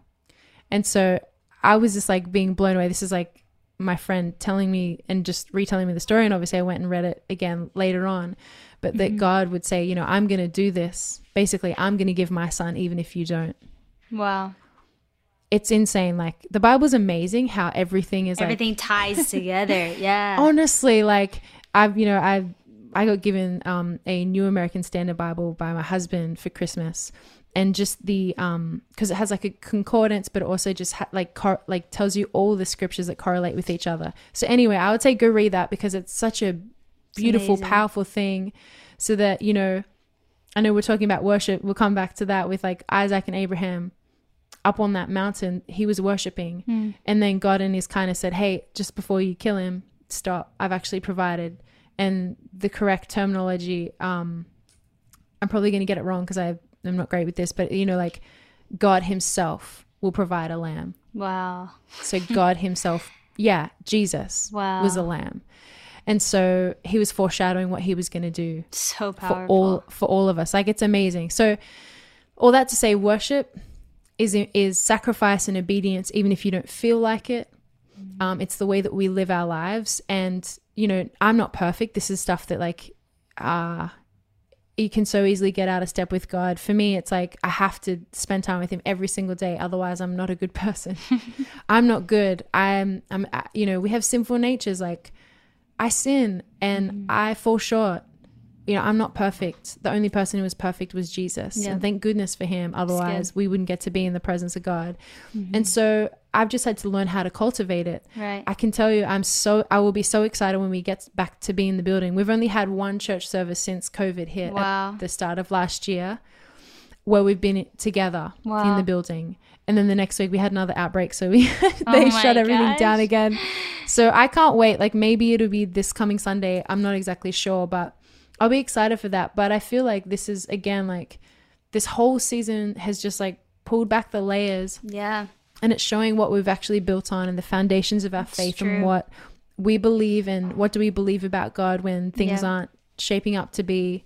and so I was just like being blown away. This is like my friend telling me and just retelling me the story. And obviously, I went and read it again later on. But that God would say, you know, I'm going to do this. Basically, I'm going to give my son, even if you don't. Wow. It's insane. Like the Bible's amazing how everything is like Everything ties together. Yeah. honestly like i've you know i've I got given um, a New American Standard Bible by my husband for Christmas, and just the um because it has like a concordance, but also just ha- like cor- like tells you all the scriptures that correlate with each other. So anyway, I would say go read that because it's such a beautiful, powerful thing. So that you know, I know we're talking about worship. We'll come back to that with like Isaac and Abraham up on that mountain. He was worshiping, and then God in His kindness said, "Hey, just before you kill him, stop. I've actually provided." And the correct terminology, um, I'm probably going to get it wrong because I'm not great with this, but you know, like God Himself will provide a lamb. Wow. So God Himself, yeah, Jesus Wow. was a lamb, and so He was foreshadowing what He was going to do So for all for all of us. Like it's amazing. So all that to say, worship is is sacrifice and obedience, even if you don't feel like it. Um, it's the way that we live our lives, and you know, I'm not perfect. This is stuff that like, uh you can so easily get out of step with God. For me, it's like I have to spend time with Him every single day. Otherwise, I'm not a good person. I'm not good. I'm, I'm, uh, you know, we have sinful natures. Like I sin and mm-hmm. I fall short. You know, I'm not perfect. The only person who was perfect was Jesus. Yeah. And thank goodness for him. Otherwise, we wouldn't get to be in the presence of God. Mm-hmm. And so I've just had to learn how to cultivate it. Right. I can tell you, I'm so, I will be so excited when we get back to be in the building. We've only had one church service since COVID hit Wow. at the start of last year where we've been together in the building. And then the next week we had another outbreak, so we oh they Oh shut everything gosh. down again. So I can't wait. Like maybe it'll be this coming Sunday. I'm not exactly sure, but I'll be excited for that. But I feel like this is again like this whole season has just like pulled back the layers yeah. and it's showing what we've actually built on and the foundations of our faith true. and what we believe and what do we believe about God when things Yeah. aren't shaping up to be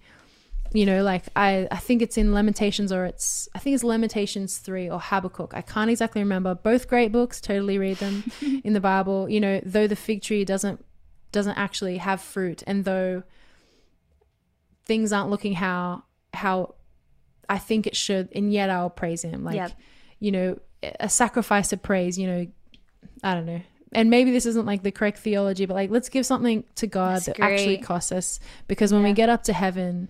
you know like I I think it's in Lamentations or it's I think it's Lamentations 3 or Habakkuk. I can't exactly remember. Both great books totally read them in the Bible. You know though the fig tree doesn't doesn't actually have fruit and though things aren't looking how how I think it should and yet I'll praise him. Like Yep. you know a sacrifice of praise you know I don't know. And maybe this isn't like the correct theology but like let's give something to God That's that actually costs us because when we get up to heaven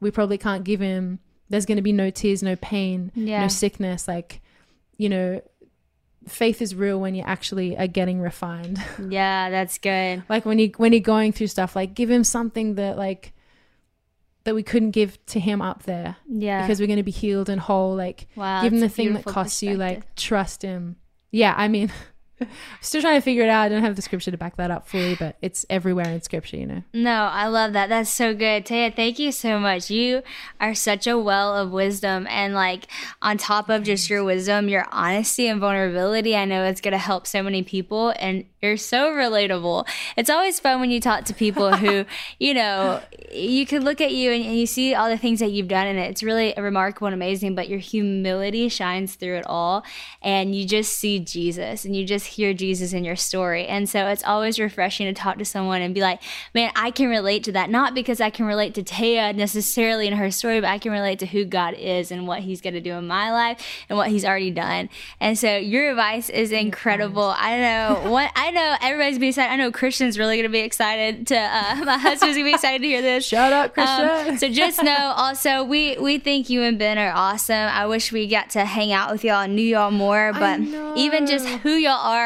we probably can't give him there's going to be no tears no pain Yeah. no sickness like you know faith is real when you actually are getting refined Yeah, that's good. like when you when you're going through stuff like give him something that like that we couldn't give to him up there Yeah. because we're going to be healed and whole like Wow, give him the thing that costs you like trust him yeah i mean still trying to figure it out i don't have the scripture to back that up fully but it's everywhere in scripture you know No, I love that. That's so good. Taya, thank you so much. You are such a well of wisdom. And, like, on top of just your wisdom, your honesty and vulnerability, I know it's going to help so many people. And you're so relatable. It's always fun when you talk to people who, you know, you can look at you and, and you see all the things that you've done. And it's really remarkable and amazing. But your humility shines through it all. And you just see Jesus and you just hear Jesus in your story. And so it's always refreshing to talk to someone and be like, man, I can relate to that. Not because I can relate to Taya necessarily in her story, but I can relate to who God is and what He's going to do in my life and what He's already done. And so your advice is incredible. I know what I know. Everybody's gonna be excited. I know Christian's really going to be excited to. Uh, my husband's going to be excited to hear this. Shout out, Um, Christian. so just know also we we think you and Ben are awesome. I wish we got to hang out with y'all and knew y'all more, but even just who y'all are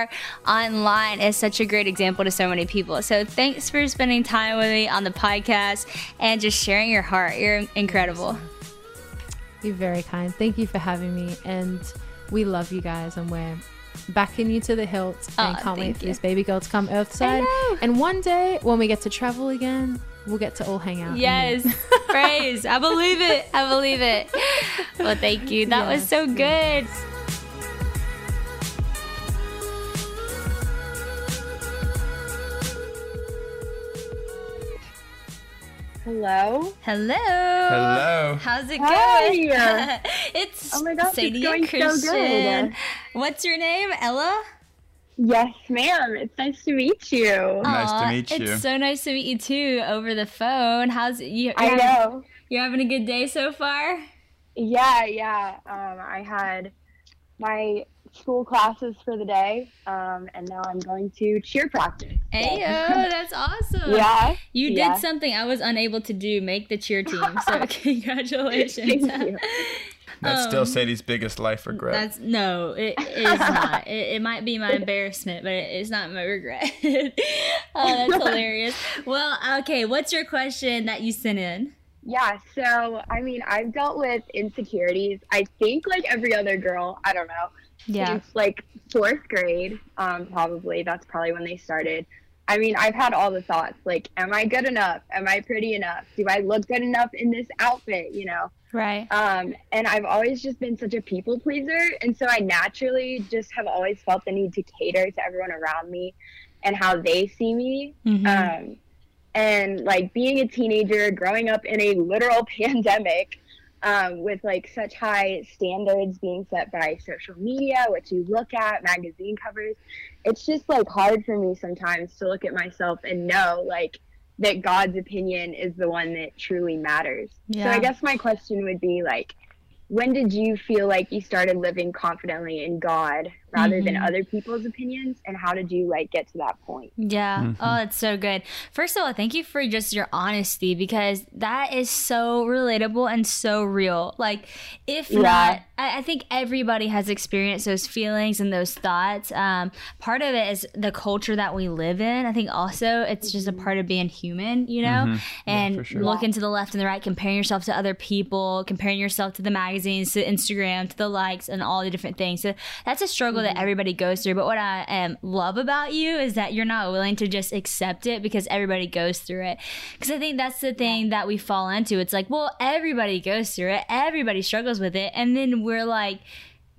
online is such a great example to so many people. So thanks for spending time with me on the podcast and just sharing your heart. You're incredible. You're very kind. Thank you for having me. And we love you guys. And we're backing you to the hilt. And Aw, can't wait for you. this baby girl to come Earthside. And one day, when we get to travel again, we'll get to all hang out. Yes, praise. I believe it. I believe it. Well, thank you. That was so good. Hello. Hello. Hello. How's it Hi. going? it's Oh my gosh, it's Sadie going and so Christian. good. What's your name, Ella? Yes, ma'am. It's nice to meet you. Nice to meet you. It's so nice to meet you too over the phone. How's it? You, I you're- know. You're having a good day so far. Yeah, yeah. Um, I had my school classes for the day, um, and now I'm going to cheer practice. Hey, that's awesome. Yeah. You did yeah. something I was unable to do, make the cheer team. So congratulations. Thank you. That's still Um, Sadie's biggest life regret. That's no, it is not. It, it might be my embarrassment, but it's not my regret. oh, that's hilarious. Well, okay, what's your question that you sent in? Yeah, so I mean, I've dealt with insecurities. I think like every other girl, I don't know. Yeah. Since like fourth grade, um, probably that's probably when they started. I mean, I've had all the thoughts like, am I good enough? Am I pretty enough? Do I look good enough in this outfit? You know. Right. Um, and I've always just been such a people pleaser, and so I naturally just have always felt the need to cater to everyone around me and how they see me. Mhm. Um, and like being a teenager, growing up in a literal pandemic, um, with like such high standards being set by social media, what you look at, magazine covers, it's just like hard for me sometimes to look at myself and know like that God's opinion is the one that truly matters. So I guess my question would be like, when did you feel like you started living confidently in God rather than Mhm. other people's opinions, and how did you like get to that point? Yeah. Oh, that's so good. First of all, thank you for just your honesty because that is so relatable and so real. Like, if Yeah. not, I, I think everybody has experienced those feelings and those thoughts. Um, part of it is the culture that we live in. I think also it's just a part of being human, you know, and for sure. looking to the left and the right, comparing yourself to other people, comparing yourself to the magazines, to Instagram, to the likes, and all the different things. So that's a struggle that everybody goes through. But what I um, love about you is that you're not willing to just accept it because everybody goes through it. Because I think that's the thing that we fall into. It's like, well, everybody goes through it, everybody struggles with it, and then we're like.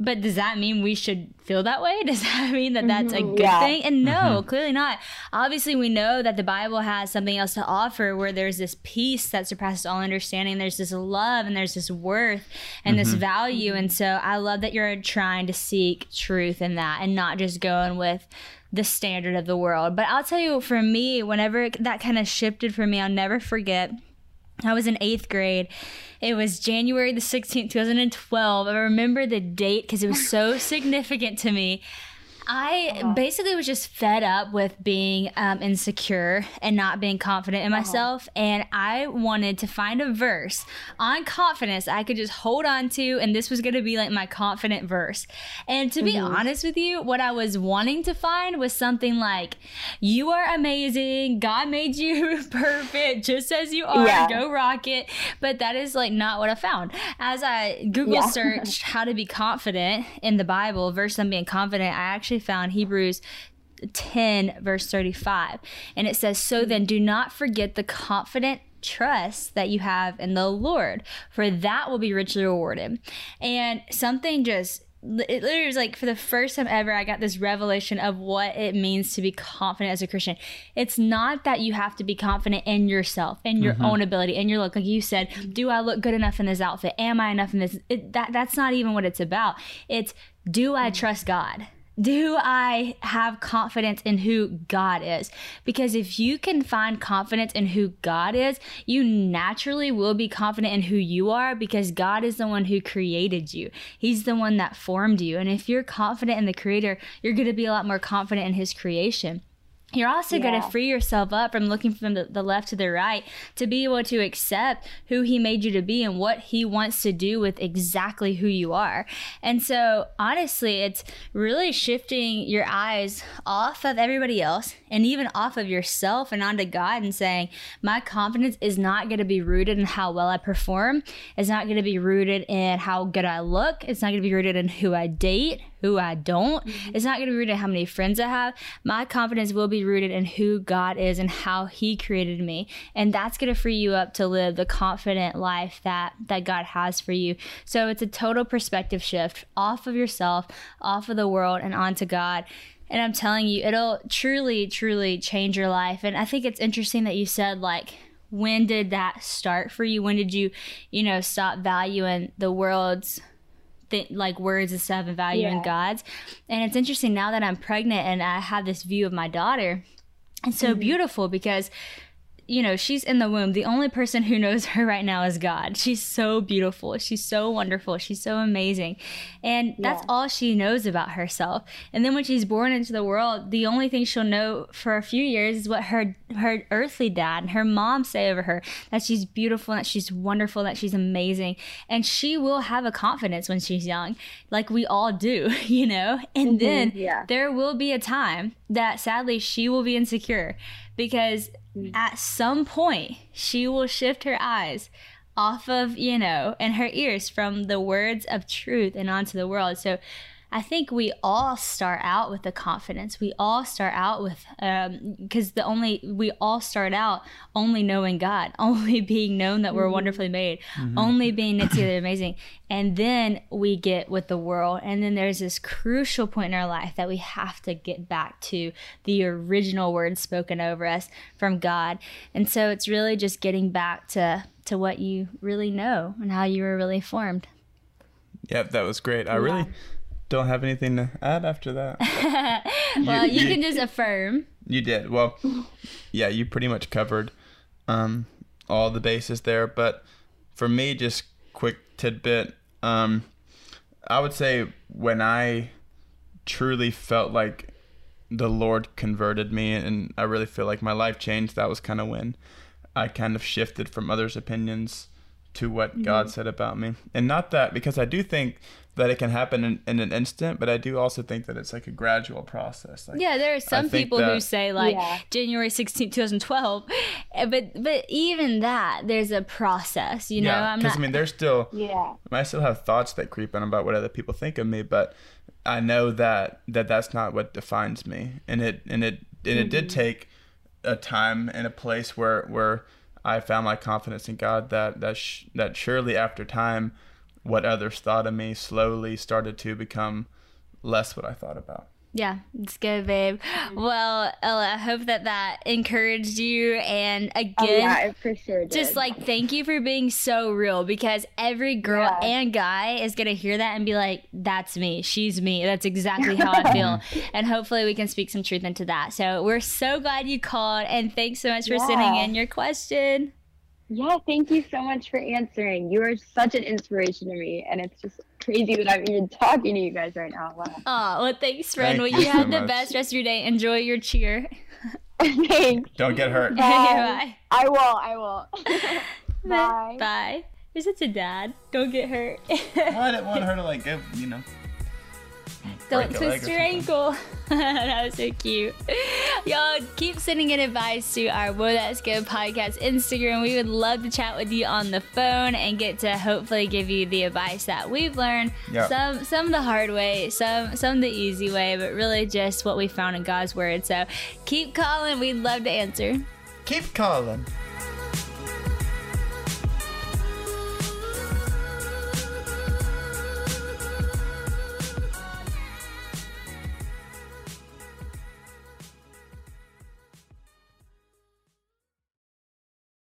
But does that mean we should feel that way? Does that mean that that's a good yeah. thing? And no, mm-hmm. clearly not. Obviously, we know that the Bible has something else to offer where there's this peace that surpasses all understanding. There's this love and there's this worth and this mm-hmm. value. And so I love that you're trying to seek truth in that and not just going with the standard of the world. But I'll tell you, for me, whenever that kind of shifted for me, I'll never forget. I was in eighth grade. It was January the 16th, 2012. I remember the date because it was so significant to me. I uh-huh. basically was just fed up with being um, insecure and not being confident in uh-huh. myself. And I wanted to find a verse on confidence I could just hold on to. And this was going to be like my confident verse. And to be mm-hmm. honest with you, what I was wanting to find was something like, You are amazing. God made you perfect just as you are. Yeah. Go rock it. But that is like not what I found. As I Google Yeah. searched how to be confident in the Bible, verse on being confident, I actually found Hebrews 10, verse 35. And it says, So then do not forget the confident trust that you have in the Lord, for that will be richly rewarded. And something just it literally was like for the first time ever i got this revelation of what it means to be confident as a christian. It's not that you have to be confident in yourself in your mm-hmm. own ability in your look. Like you said do i look good enough in this outfit? Am i enough in this? It, that that's not even what it's about. It's do i mm. trust god do I have confidence in who God is? Because if you can find confidence in who God is, you naturally will be confident in who you are because God is the one who created you. He's the one that formed you. And if you're confident in the Creator, you're going to be a lot more confident in His creation. You're also going to free yourself up from looking from the, the left to the right to be able to accept who He made you to be and what He wants to do with exactly who you are. And so, honestly, it's really shifting your eyes off of everybody else and even off of yourself and onto God and saying, My confidence is not going to be rooted in how well I perform, it's not going to be rooted in how good I look, it's not going to be rooted in who I date, who I don't. Mm-hmm. It's not going to be rooted in how many friends I have. My confidence will be rooted in who God is and how He created me, and that's going to free you up to live the confident life that that God has for you. So it's a total perspective shift off of yourself, off of the world, and onto God. And I'm telling you, it'll truly, truly change your life. And I think it's interesting that you said like when did that start for you? When did you, you know, stop valuing the world's th- like words and stuff and valuing Yeah. God's? And it's interesting now that I'm pregnant and I have this view of my daughter. It's so mm-hmm. beautiful because you know, she's in the womb. The only person who knows her right now is God. She's so beautiful. She's so wonderful. She's so amazing. And that's Yeah. all she knows about herself. And then when she's born into the world, the only thing she'll know for a few years is what her her earthly dad and her mom say over her that she's beautiful, that she's wonderful, that she's amazing. And she will have a confidence when she's young, like we all do, you know? And mm-hmm. then yeah. there will be a time that sadly she will be insecure because hmm. at some point she will shift her eyes off of, you know, and her ears from the words of truth and onto the world. So I think we all start out with the confidence. We all start out with, um, because the only, we all start out only knowing God, only being known that we're mm-hmm. wonderfully made, mm-hmm. only being knit together amazing. And then we get with the world. And then there's this crucial point in our life that we have to get back to the original words spoken over us from God. And so it's really just getting back to, to what you really know and how you were really formed. Yep, that was great. I really don't have anything to add after that. Well, you, you- can just affirm. You did. Well, yeah, you pretty much covered um, all the bases there. But for me, just quick tidbit. Um, I would say when I truly felt like the Lord converted me and I really feel like my life changed, that was kind of when I kind of shifted from others' opinions to what God said about me. And not that, because I do think that it can happen in, in an instant, but I do also think that it's like a gradual process. Like, Yeah, there are some think people who say like Yeah. January 16, 2012. Eh, But but even that, there's a process, you know. yeah, I'm because not I mean, there's still Yeah. I still have thoughts that creep in about what other people think of me, but I know that that that's not what defines me, and it and it and it did take a time and a place where where I found my confidence in God. That that sh- that surely after time, what others thought of me slowly started to become less what I thought about. Yeah, it's good, babe. Well, Ella, I hope that that encouraged you. And again, Oh, yeah, for sure did. just like thank you for being so real because every girl Yeah. and guy is gonna hear that and be like, "That's me. She's me. That's exactly how I feel." and hopefully, we can speak some truth into that. So we're so glad you called, and thanks so much for sending in your question. Yeah, thank you so much for answering. You are such an inspiration to me, and it's just crazy that I'm even talking to you guys right now. Wow. Oh, well, thanks, friend. Thank well, you you so had the much. best rest of your day. Enjoy your cheer. Thanks. Don't get hurt. Bye. I will. I will. Bye. Bye. You're such a dad. Don't get hurt. I didn't want her to like give you know. Don't break a leg twist your ankle. that was so cute. Y'all keep sending in advice to our Whoa That's Good podcast Instagram. We would love to chat with you on the phone and get to hopefully give you the advice that we've learned. Yeah. Some some the hard way, some some the easy way, but really just what we found in God's word. So keep calling. We'd love to answer. Keep calling.